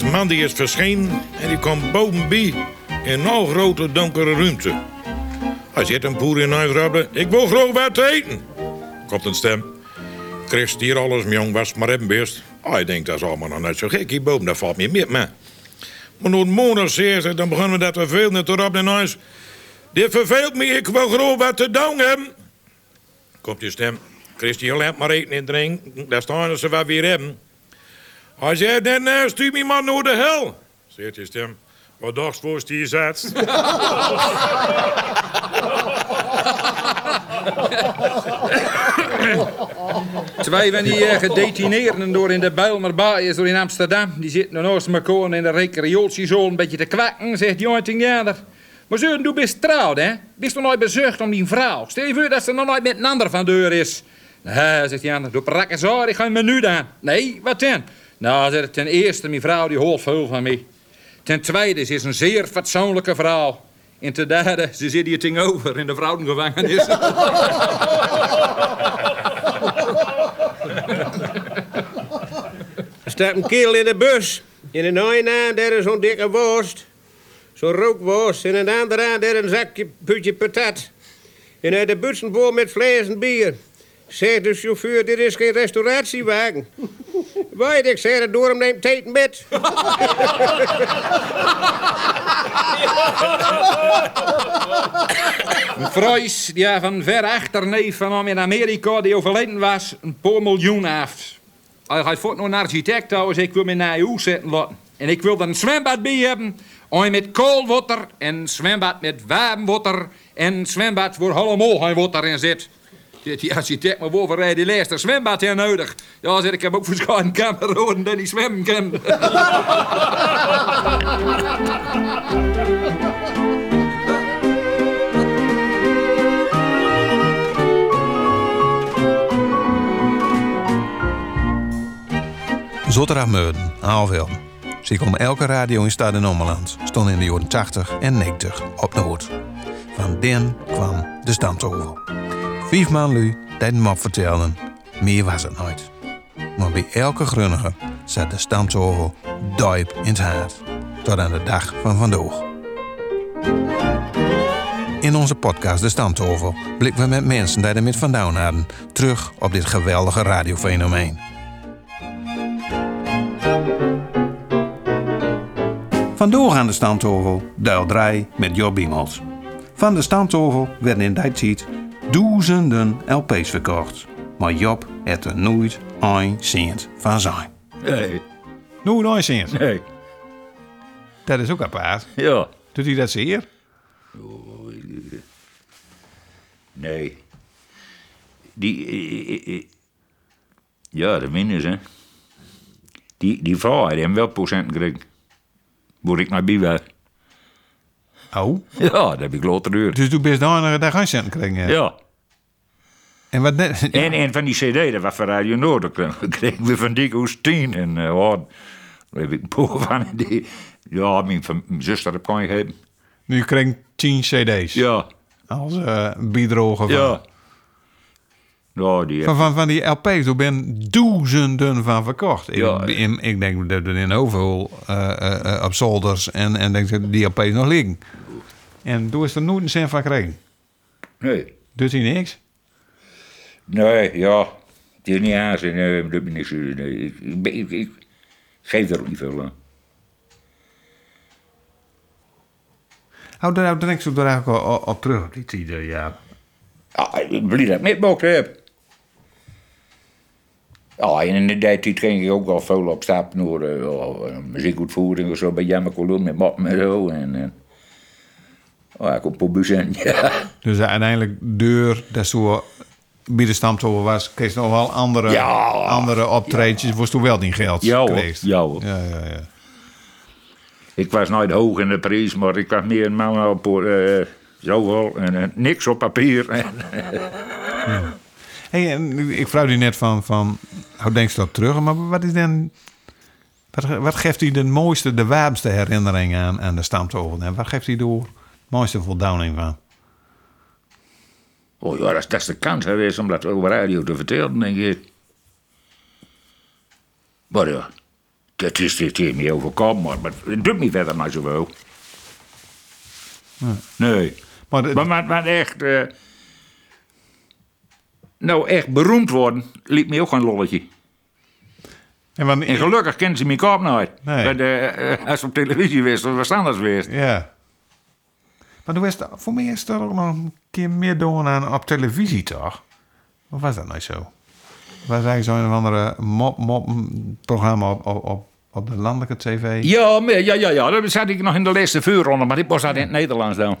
Deze man die is verschenen en die komt bovenbij in een grote donkere ruimte. Hij zit een boer in huis rabbelen. Ik wil graag wat te eten. Komt een stem. Christ hier alles, jong, was maar even best. Ah, ik denk dat is allemaal nog net zo gek hierboven, dat valt me mee. Maar een maand zeer ze, dan begonnen we dat we veel net erop in huis. Dit verveelt me, ik wil graag wat te doen hebben. Komt die stem. Christ hier laat maar eten en drinken. Daar staan ze wat weer hebben. Hij zei, dan uh, stuur me maar naar de hel. Zegt die stem. Wat dacht voor die zet? Twee van die uh, gedetineerden door in de Bijlmerbaai door in Amsterdam. Die zitten naast elkaar in de recreatiezoon een beetje te kwakken, zegt die uitingjaarder. Maar zo, du bist trouwd, hè? Bist du nooit bezucht om die vrouw? Stel je voor dat ze nog nooit met een ander van deur is. Nee, zegt die ander, doe prakken ik ga een menu aan. Nee, wat dan? Nou, ten eerste, mijn vrouw die hoort veel van mij. Ten tweede, ze is een zeer fatsoenlijke vrouw. En ten derde, ze zit hier tegenover in de vrouwengevangenis. Er staat een kerel in de bus. In een ene aan daar is zo'n dikke worst. Zo'n rookworst. En in de andere aan daar een zakje putje patat. En uit de butsen vol met vlees en bier. Zegt de chauffeur, dit is geen restauratiewagen. Weet ik, zeg het door hem neemt tijd bed. Een Freus, die van ver achterneef van hem in Amerika, die overleden was, een paar miljoen heeft. Hij gaat voort naar een architect trouwens, ik wil me naar EU zetten. En ik wil er een zwembad bij hebben. Een met koolwater en zwembad met warm water. En zwembad waar allemaal geen water in zit. Die architect maar boven rijden, leest een zwembad hier nodig. Ja, zeg ik heb ook verschillende kameronen die niet zwemmen kan. Zotterdag-Meuden, Aalveld. Ze komen elke radio in Stad en Ommeland. Stond in de jaren 80 en 90 op Noord. Van den kwam de stamtovel. Vijf man lui die mop vertelden. Meer was het nooit. Maar bij elke grunniger zat de stamtovel duip in het hart. Tot aan de dag van vandaag. In onze podcast De Stamtovel blikken we met mensen die er met vandaan hadden terug op dit geweldige radiofenomeen. Vandoor aan de Stamtovel, deel 3 met Job Biemels. Van de Stamtovel werden in die tijd duizenden LP's verkocht. Maar Job had er nooit een cent van zijn. Nee, Nooit een cent. nee. Dat is ook apart. Ja. Doet hij dat zeer? Nee. Die... eh, eh, eh, Ja, de minus, hè. Die, die vrouw had hem wel procenten gekregen. Moet ik naar bij. Oh. Ja, dat heb ik later gehoord. Dus doe best enige daar geen cent krijgen. Ja. En wat net... En een van die cd, dat was van Radio Noord. Kregen- we van Dick Oestien. En uh, oh, daar heb ik een paar van. Die, ja, mijn, mijn zuster heb ik gegeven. Nu ik 10 cd's. Ja, Als biedrogen van, ja. Ja, die van, van, van die LP's. Er ben duizenden van verkocht. Ja. ik, in, ik denk dat er in overal eh, op zolders en, en denk dat die LP's nog liggen. En toen is er nooit een cent van gekregen. Nee. Doet hij niks? Nee, ja. Het is niet aan zijn. Nee, dat ben ik zo. Nee. Ik, ik, ik, geef er ook niet veel aan. Hou daar, daar denk ik zo daar eigenlijk op, op terug op die tijd, eh, ja. Ik ben blij dat ik metbocht heb. Ja, en in de tijd ging ik ook al veel op stap naar uh, muziekuitvoering of zo bij Jammer Column met mop en zo. En, en, oh, ik op een bus in, ja. Dus uiteindelijk deur dat zo bij de stamtoren was, kreeg nog wel andere, Ja. andere optredens. Was toen wel niet geld Ja, geweest. Ja, ja, ja, ja. Ik was nooit hoog in de prijs, maar ik was meer een man op uh, zoveel en eh, niks op papier. Hey, en ik vroeg u net van, van hoe denk je dat terug? Maar wat is dan... Wat, ge- wat geeft u de mooiste, de warmste herinnering aan, aan de stamtoren? En wat geeft u de mooiste voldoening van? oh ja, dat is, dat is de kans geweest om dat over radio te vertellen, denk ik. Maar ja, Het is dit hier niet overkomen, maar maar het doet niet verder maar zoveel. Nee. Maar, de- Maar, maar, maar echt... eh, nou, echt beroemd worden, liep me ook geen lolletje. en want- En gelukkig kent ze mijn kop nooit. Nee. Bij de, eh, als ze op televisie wist, of was anders wist. Ja. Maar toen was voor mij is er ook nog een keer meer doen aan op televisie, toch? Of was dat nou zo? Was eigenlijk zo'n andere mop, mop programma op, op, op, de landelijke tv? Ja, ja, ja, ja, dat zat ik nog in de laatste vuurronde, maar ik was dat in het Nederlands dan.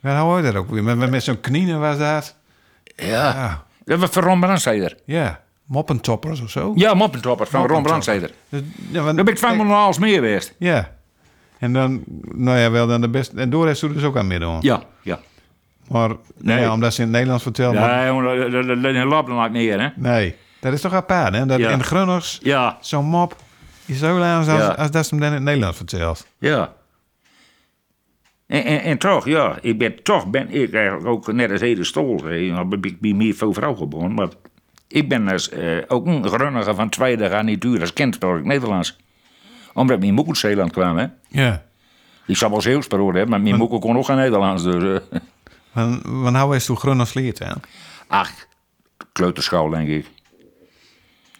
Ja, hoe hoor je dat ook weer? Met, met, zo'n knieën was dat? Ja. Dat was van Ron Brandsteder. Ja. Moppentoppers of zo? Ja, moppentoppers van Ron Brandsteder. Dus- ja, want- Daar ben ik twee maal als meer geweest. Ja. En dan, nou ja, wel dan de beste. En Doris doet dus ook aan midden. Ja, ja. Maar Nee. ja, omdat ze in het Nederlands vertelt. maar- Ja, jongen, dat- dat- dat dat loopt er nooit meer, hè? Nee, dat is toch apart, hè? Dat Ja. in Grunners, Ja, zo'n mop, is zo lang als, Ja. als dat ze hem dan in het Nederlands vertelt. ja. En, en, en toch, ja, ik ben, toch ben ik eigenlijk ook net als Ede Stol. nou Ik ben meer veel vrouw geboren, maar ik ben dus, eh, ook een grunniger van tweede garnituur als kenspelk Nederlands. Omdat mijn moeder uit Zeeland kwam, hè. Ja. Ik zou wel Zeeuws parolen hebben, maar mijn moeder kon ook geen Nederlands. Dus, eh. Nou is toen Grunners leert, hè? ach, kleuterschool, denk ik.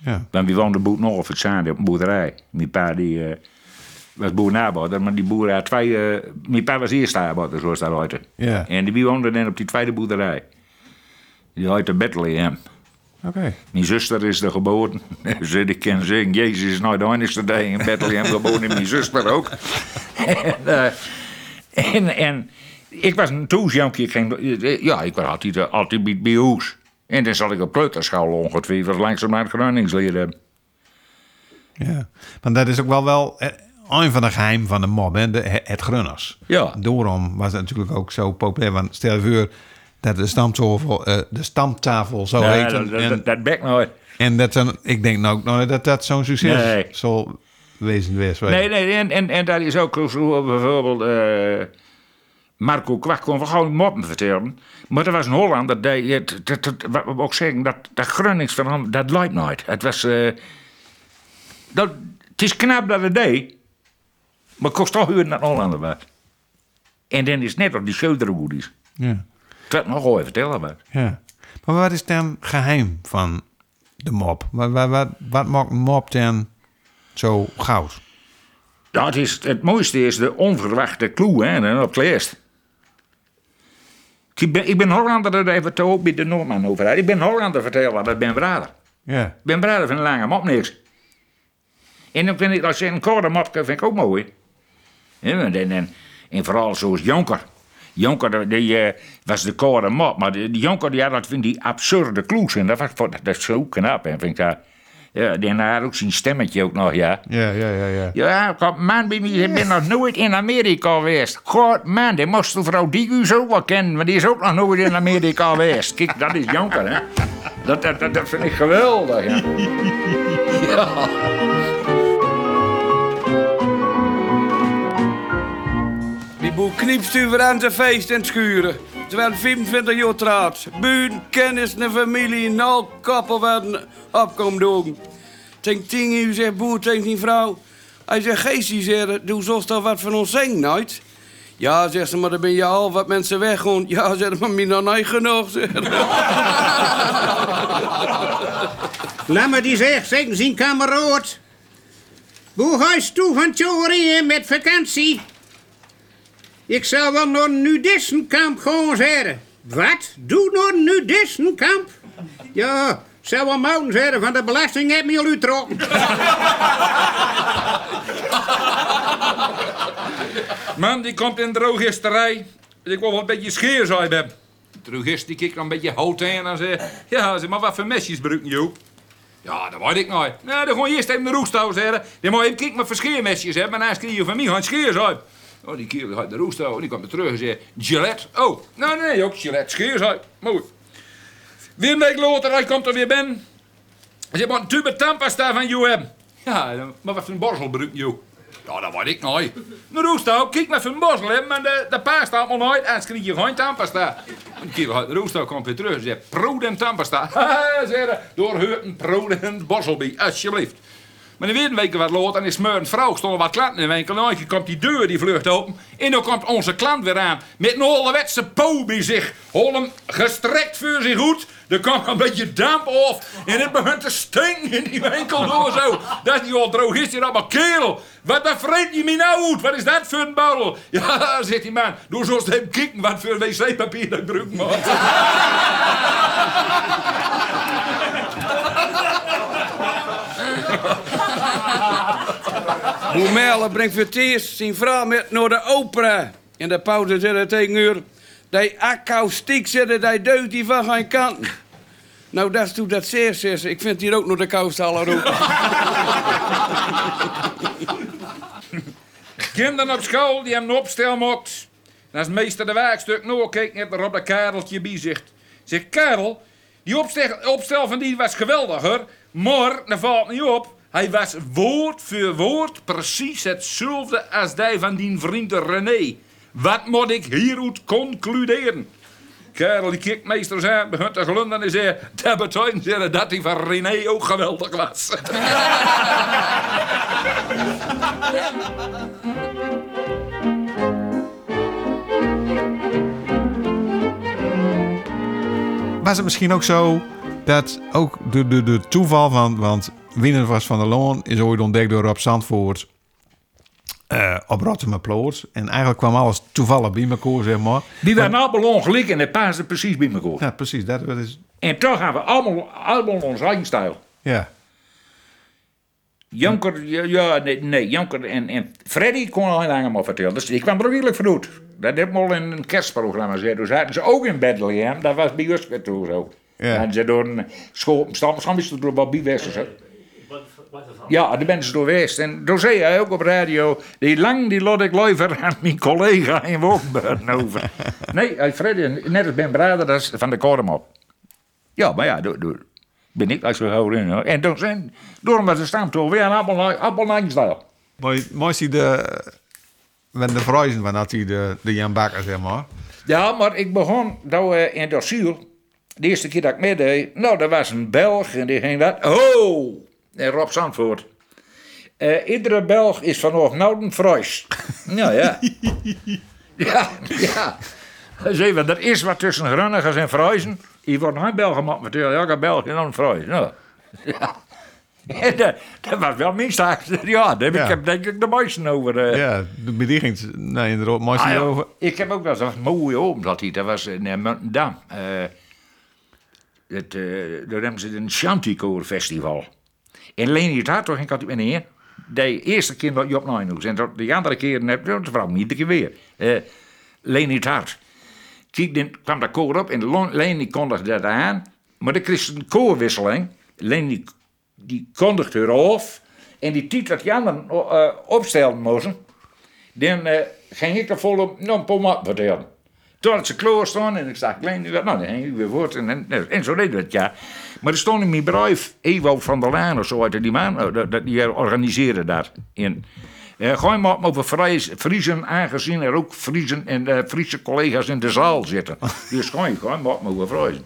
Ja. Want we woonden boet nog op het Zaande op een boerderij. Mijn pa die, eh, was boerenarbeider, maar die boer had twee... eh, mijn pa was eerste arbeider, zoals dat heette. Ja. En die woonde dan op die tweede boerderij. Die heette Bethlehem. Mijn zuster is er geboren. Ze ik kan zeggen, Jezus is nou de enigste dag in Bethlehem geboren en mijn zuster ook. en, eh, en, en ik was een toesjankje. Ja, ik was altijd, eh, altijd bij, huis. En dan zat ik op kleuterschool ongetwijfeld langzaam naar het. Ja. Want dat is ook wel wel eh, een van de geheimen van de mob, hè? De, het Grunners. Ja. Daarom was het natuurlijk ook zo populair. Want stel je voor dat de stamtafel, eh, de stamtafel zo Ja, heet. dat, dat, en, dat, dat bek nooit. en dat dan, ik denk nou ook nooit dat dat zo'n succes Nee. zal wezen geweest. Nee, nee, en, en, en dat is ook zo bijvoorbeeld... eh, Marco Kwak kon gewoon moppen vertellen. Maar er was een Hollander, die, het, dat, dat, wat we ook zeggen, dat, dat Gronings van hem, dat lijkt nooit. Het was... eh, dat, het is knap dat het deed, maar het kost toch huur naar Hollander wat. En dan is het net op die scheudergoedies. Ja. Dat nog ooit vertellen wat. Ja. Maar wat is dan geheim van de mop? Wat, wat, wat, wat maakt een mop dan zo goud? Ja, het, is, het mooiste is de onverwachte clue, hè, dan op het eerst. Ik ben, ik ben Hollander, dat even te ook bij de Noordman over. had. Ik ben Hollander vertellen, dat ben brader. Ja. Ik ben brader van een lange mop niks. En dan vind ik, als je een korte mop vind ik ook mooi. Ja, en, en, en vooral zoals Jonker. Jonker, die, eh, was de korte mop, maar die, die Jonker die had dat van die absurde clues. En dat, was, dat, dat is zo knap, hè, vind ik dat. Ja, die had ook zijn stemmetje ook nog, ja. Ja, ja, ja, ja. Ja, god, man, ben- ik ben nog nooit in Amerika geweest. God, man, die moest de vrouw die u zo wel kennen, maar die is ook nog nooit in Amerika geweest. Kijk, dat is Jonker, hè. Dat, dat, dat, dat vind ik geweldig, ja. ja. Die boel kniepstuver aan zijn feest en schuren. Terwijl 25 jaar trouwt. Buren, kennis en familie en al koppel werden doen. Tegen tien uur zegt boer tegen die vrouw. Hij zegt, geestie, zegt, doe zoals dat wat van ons zingen nooit. Ja, zegt ze, maar dan ben je al wat mensen weggaan. Ja, zegt ze, maar mij nog genoeg. zegt. Laat me die zeg, zeggen zien kameraad. Hoe toe van Tjorien met vakantie? Ik zou wel naar een nudistenkamp gaan zeggen. Wat? Doe naar een nudistenkamp? Ja, zou wel moeten zeggen, van de belasting heb je al uitgetrokken. Man, die komt in de drogisterij. Ik wil wel een beetje scheerzaai hebben. De drogist die kijkt dan een beetje hout aan en zegt... Ja, zeg maar wat voor mesjes gebruiken je ook? Ja, dat weet ik nooit. Nou, dan gewoon eerst even de roestouw zeggen. Dan moet je even kijken wat voor scheermesjes hebben. En dan krijg je van mij gewoon scheerzaai. Oh, die kerel gaat de roestouw en die komt weer terug en zegt... Gillette. Oh, nou nee, ook Gillette. Scheerzaai. Mooi. Weer een week later, hij komt er weer binnen. Hij zegt, maar een tube tandpasta van jou hebben. Ja, maar wat voor een borstel gebruiken je ook? Ja, dat weet ik nooit. Nou, Roestou, kijk maar van Bosel, hè, maar de, de paas staat maar nooit. En schrik je gewoon tandpasta. En die kerel uit de Roestou komt weer terug en zegt, prudent tandpasta. Haha, zei hij, door Heurten, prudent Bosselby, alsjeblieft. Maar dan weer een week wat later en is een vrouw stonden wat klanten in de winkel. En dan komt die deur die vlucht open. En dan komt onze klant weer aan. Met een ouderwetse po bij zich. Hol hem gestrekt voor zich goed. Er kwam een beetje damp af. En het begon te stinken in die winkel door zo. Dat is die old drogist hier allemaal. Kerel, wat bevreemd je me nou uit? Wat is dat voor een bouwel? Ja, zegt die man. Doe zoals hem kijken wat voor wc-papier dat ik druk maak. Boemelle brengt voor zijn vrouw met naar de opera. In de pauze zit het tegen uur. Die akoestiek zitten, die deugt die van geen kant. Nou, dat doet dat zeer, zus. Ik vind hier ook nog de koustallen roepen. Kinderen op school die hebben een opstel mocht. Dan is meester de werkstuk nou kijk net er op dat Kareltje bij zich. Zeg, Karel, die opstel, opstel van die was geweldiger, maar dat valt niet op. Hij was woord voor woord precies hetzelfde als die van die vriend René. Wat moet ik hieruit concluderen? Karel die kijkt meester aan, begint te glunderen en zei... Dat betekent zeggen dat hij van René ook geweldig was. Was het misschien ook zo dat ook de, de, de toeval van... Want Winnen was van der Loon is ooit ontdekt door Rob Zandvoort... eh op Rotterdam En eigenlijk kwam alles toevallig bij elkaar, zeg maar. Die waren allemaal ongelijk en het paasde precies bij elkaar. Ja, precies. Dat, is... En toch hebben we allemaal, allemaal ons eigen stijl. Ja. Jonker, ja, ja, nee, nee Jonker en, en Freddy kon al lang maar vertellen. Dus ik kwam er ook eerlijk vanuit. Dat heb ik al in een kerstprogramma gezegd. Toen zaten ze ook in Bethlehem. Dat was bij ons toen zo. Ja. En ze door een school, stam, stam is er door Bobby Wester. Ja, daar ben ze door geweest. En toen zei hij ook op radio, die lang die lot ik liever aan mijn collega in Woonburn over. nee, hij Freddy, net als Ben Brader, dat is van de Kormop. Ja, maar ja, door, door, ben ik als zo houden in. hoor. En toen zijn, door met de stamtol weer een appel, appel Maar mooi zie de... Met de verhuizen van dat hij de, de Jan Bakker, zeg maar. Ja, maar ik begon nou, eh, in Dorsiel. De eerste keer dat ik meedeed, nou, er was een Belg en die ging dat. Oh! En Rob Zandvoort. Eh, iedere Belg is vanaf nou een Fries. nou ja. ja, ja. Maar, er is wat tussen Grunnigers en Friesen. Je wordt nog een Belg gemaakt natuurlijk. Ja, een Belg en dan een Fries. Nou, ja. Dat, dat was wel minstens. Ja, daar heb Ja. ik heb denk ik de meesten over. eh, Ja, de bediening. Nee, inderdaad. Mooi Ah, zie ja. over. Ik heb ook wel zo'n mooie oom dat hij. Dat was in uh, Muntendam. Eh, het, eh, daar hebben ze een Chanticoor festival. En Leni het Hart, toch ik had meneer. De eerste keer dat je op Nijnhoes. En de andere keer, net, dat was niet de keer weer. Eh Leni Hart. Dan kwam dat koor op en Leni kondigde dat aan. Maar kreeg een koorwisseling. Leni die kondigde haar af. En die tiet dat die anderen eh, opstelden moesten. Dan eh, ging ik er volop nog een paar vertellen. Had ze klaar staan en ik zag klein, nou, dan ging ik weer voort. En, en, en zo deed het, ja. Maar er stond in mijn bedrijf Ewout van der Laan of zo uit die man, dat, dat, die organiseerde dat. In. Uh, gooi maar over Fries, Friesen, aangezien er ook Friesen en eh, Friese collega's in de zaal zitten. Dus gooi, gooi maar over Friesen.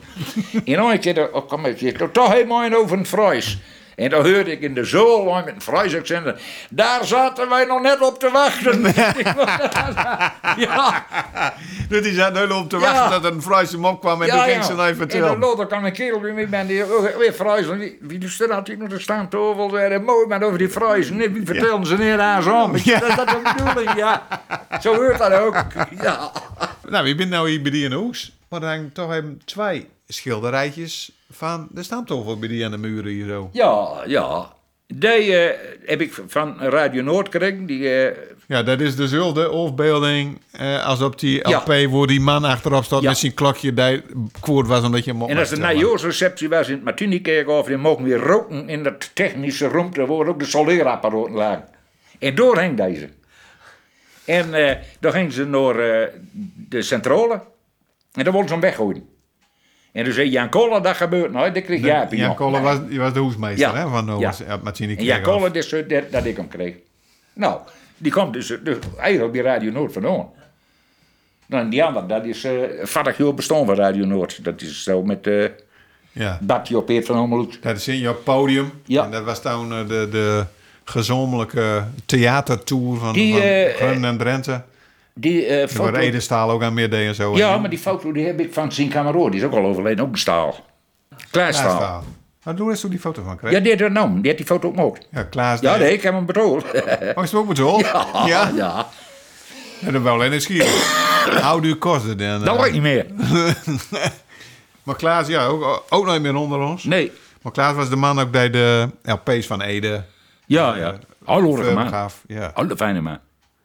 en dan een keer, dan kwam ik hier, toch helemaal over een Fries. En dan hoorde ik in de zool met een Fries accent. Daar zaten wij nog net op te wachten. ja, Dus die zat heel op te Ja. wachten dat er een Friese mop kwam en toen ging ze naar En dan vertellen. later kwam een kerel bij mij ben die ook weer Friesen. Wie, wie dus er had hij nog staan tafel zei mooi man over die Friesen. Wie vertelden ze neer aan zo'n Ja. Dat is dat de bedoeling, ja. Zo hoort dat ook. Ja. Nou, wie bent nou hier bij die in de hoes? Maar dan hangen toch even twee schilderijtjes van de stamtafel bij die aan de muren hier zo. Ja, ja. Die eh, heb ik van Radio Noord gekregen. Die, eh, Ja, dat is dezelfde afbeelding eh, als op die Ja. LP waar die man achterop staat Ja. met zijn klokje die kwoord was omdat je hem op en als de stellen. najaarsreceptie was in het Martinikerk of die mogen weer roken in dat technische ruimte waar ook de soldeerapparaten lagen. En door hing deze. En eh dan gingen ze naar eh, de centrale. En dan wilden ze hem weggooien. En toen zei Jan Koller, dat gebeurt nooit. Dat kreeg Jaapie Jan. Koller was, was de hoesmeester hè, van ja. Martini En Jan Koller, dus, eh, dat, dat ik hem kreeg. Nou, die komt dus, eh, dus eigenlijk bij Radio Noord vandaan. Nou, en die andere, dat is eh 40 jaar bestaan van Radio Noord. Dat is zo met eh Ja. Bartje op Peert van Ommeloet. Dat is in jouw podium. Ja. En dat was toen de, de, gezamenlijke theatertour van, Die, van en Drenthe. Die eh Waar foto... Edestaal ook aan midden en zo. Ja, maar die foto die heb ik van zijn kameraad. Die is ook al overleden, ook een staal. Klaasstaal. Maar doe eens hoe die foto van krijgt. Ja, die had nou. Die had die foto ook gemaakt. Ja, Klaas. Ja, nee, ik heb hem bedoeld. Oh, is het ook bedoeld? Ja. Ja? ja. En dan wel alleen een schier. Hoe duur kost het dan? Dat eh? weet ik niet meer. Maar Klaas, ja, ook, ook nooit meer onder ons. Nee. Maar Klaas was de man ook bij de LP's van Ede. Ja, ja. Hallo, man. Vergaaf, ja. Alle fijne man.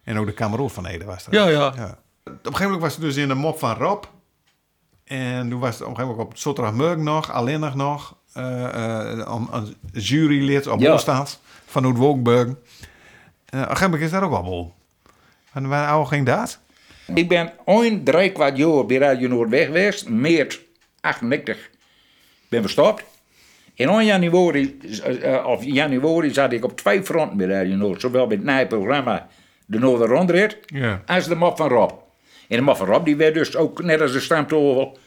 En ook de kameroot van Ede was er. Ja, ja. Op een gegeven moment was het dus in de mop van Rob. En toen was het op een gegeven moment op zondagmorgen nog, alleenig nog, eh, eh, een, een jurylid op Ja. van het Wolkenburg. Eh, op een gegeven moment is dat ook wel bol. En waar oude ging dat? Ik ben ooit drie kwart jaar bij Radio Noordweg geweest. Maart 98 ben verstopt. In 1 januari, of januari zat ik op twee fronten bij Radio Noord. Zowel bij het nieuwe programma De Noorder Rondrit Ja. als de mop van Rob. En de mop van Rob die werd dus ook net als de stamtovel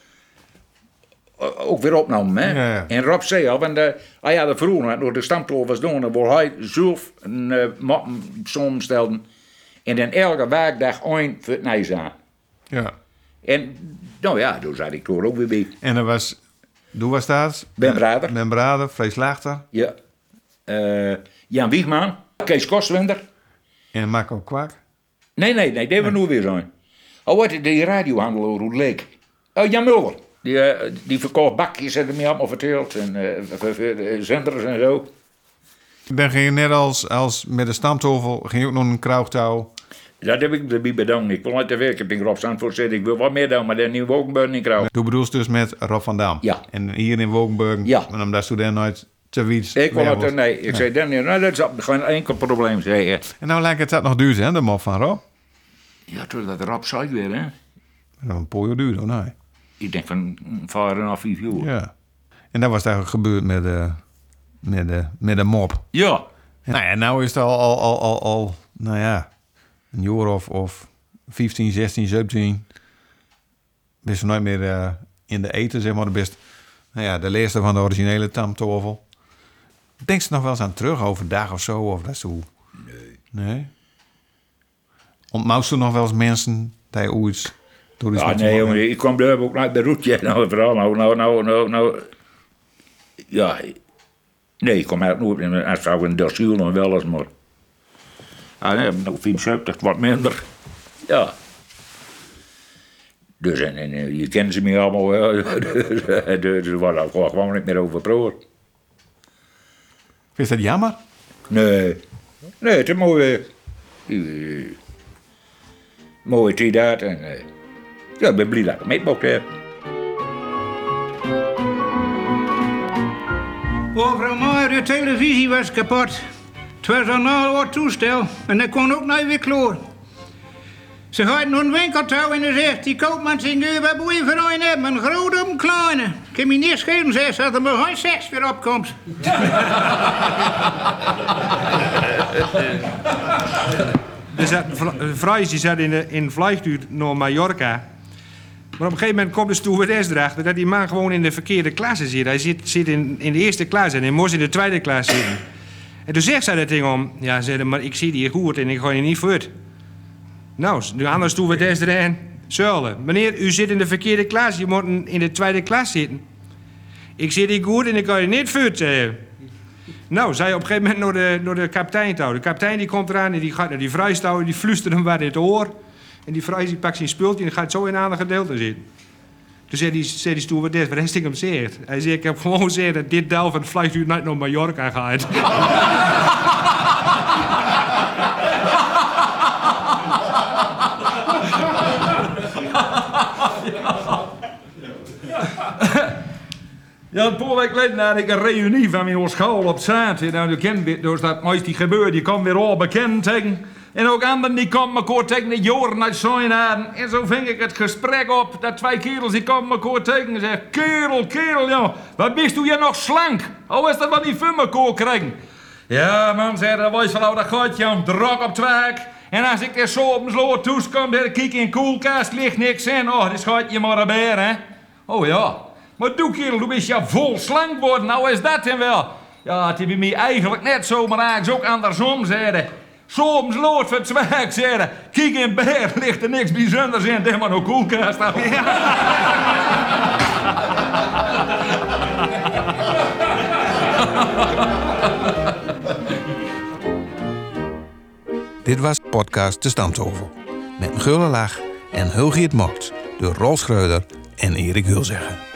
eh, ook weer opgenomen. Hè? Ja, ja. En Rob zei al, want uh, hij had er vroeger door de stamtovel was doen, dan wil hij zelf een uh, mop samenstellen. En dan elke werkdag één voor het aan. Ja. En nou ja, toen zat ik er ook weer bij. En er was, hoe was dat? Ben Brader. Ben Brader, Vrees Lachter Ja. Eh, Jan Wiegman, Kees Kostwender. En Marco Kwak. Nee, nee, nee, die hebben we nu weer zijn. Oh, wat, die radiohandel hoe leek. Oh, Jan Mulder. Die, eh, die verkoopt bakjes en me allemaal verteld. En eh, de zenders en zo. Dan ging je net als, als met de stamtovel, ging je ook nog een krauwtouw. Dat heb ik erbij bedankt. Ik wil uit de werk. Ik ben Rob Zandvoort zitten. Ik wil wat meer doen, maar dan niet Wolkenburg niet krijgen. Toen bedoel je dus met Rob van Dam. Ja. En hier in Wolkenburg, Ja. en omdat student nooit Ik weg het nee. Ik zei dan niet. Nou, dat is geen enkel probleem, zei je. En nou lijkt het dat nog duur zijn, de mop van Rob. Ja, toen dat Rob zei weer, hè. Dat was een paar jaar duur, hoor, nee. Ik denk van vier en vijf jaar. Ja. En dat was eigenlijk gebeurd met de, met de, met de mop. Ja. Nou ja, nou is het al, al, al, al, al nou ja, een jaar of, of 15, 16, 17. Best nooit meer eh, in de eten, zeg maar. De best, nou ja, de leerste van de originele tamtovel. Denk ze nog wel eens aan terug, overdag of zo? Of dat zo? Nee. Nee? Ontmoet ze nog wel eens mensen die je ooit... door Ja, nee, jongen, ik kwam daar ook naar Beirut. Ja, nou, vooral, nou, nou, nou, nou, nou. Ja, nee, ik kom eigenlijk nooit in als vrouw in Dorsuil nog wel eens, maar. Ja, nee, nog 75, wat minder. Ja. Dus, en, en eh, je kent ze me allemaal, ja. dus, eh, dus er gewoon- gewoon niet gepraat. Is dat jammer? Nee. Nee, het is een mooie... eh, mooie tijd uit en... eh, ja, ik ben blij dat ik meemocht heb. Overal maar, de televisie was kapot. Het was een al oud toestel en dat kon ook nooit weer kloor. Ze hadden een winkeltouw en ze zegt, die koopman zegt, "Nu, je voor een hebben? Een grote een kleine? Ik kan me niet schelen, zegt ze, dat er maar geen seks weer opkomt. Er Fries die zat in, de, in vliegtuig naar Mallorca. Maar op een gegeven moment komt de stewardess erachter dat die man gewoon in de verkeerde klasse zit. Hij zit, zit in, in de eerste klas en hij moest in de tweede klas zitten. En toen zegt zij dat ding om. Ja, zei, maar ik zie die goed en ik ga je niet voort. Nou, de andere stewardess erin. Zullen. Meneer, u zit in de verkeerde klas. Je moet in de tweede klas zitten. Ik zit hier goed en ik ga je niet zei hij. Nou, zij op een gegeven moment naar de, naar de kapitein touw. De kapitein die komt eraan en die gaat naar die vrijstouw en die fluistert hem wat in het oor. En die vrij die pakt zijn spultje en gaat zo in een ander gedeelte zitten. Toen zei die, zei die stewardess, wat heeft hij hem gezegd? Hij zei, ik heb gewoon gezegd dat dit deel van het vliegtuig niet naar Mallorca gaat. Ja, een paar weken geleden had ik een reunie van mijn school op zaterdag. Nou, je kent dit, dus dat meest die gebeurt, die komt weer al bekend tegen. En ook anderen die komen elkaar tegen de jaren uit zijn aan. En zo ving ik het gesprek op. Dat twee kerels die komen elkaar tegen en zeggen... Kerel, kerel, ja, wat bist u je nog slank? Hoe is dat wat die van elkaar krijgen? Ja, man, zei dat was van dat gatje aan drok op werk. En als ik er zo op mijn sloot toeskom, dan kijk in koelkast, ligt niks in. Oh, dit schat je maar een beer, hè? Oh ja. Maar doe kerel, du bist ja vol slank worden. Nou is dat dan wel. Ja, het is bij mij eigenlijk net zo, maar eigenlijk ook andersom, zeiden. Soms lood voor het zwaak, zeiden. Kijk in bed, ligt er niks bijzonders in, denk maar een koelkast. af. Dit was podcast De Stamtovel. Met een gulle lach en Hulgiet Mokt door Rolf Schreuder en Erik Hulzegger.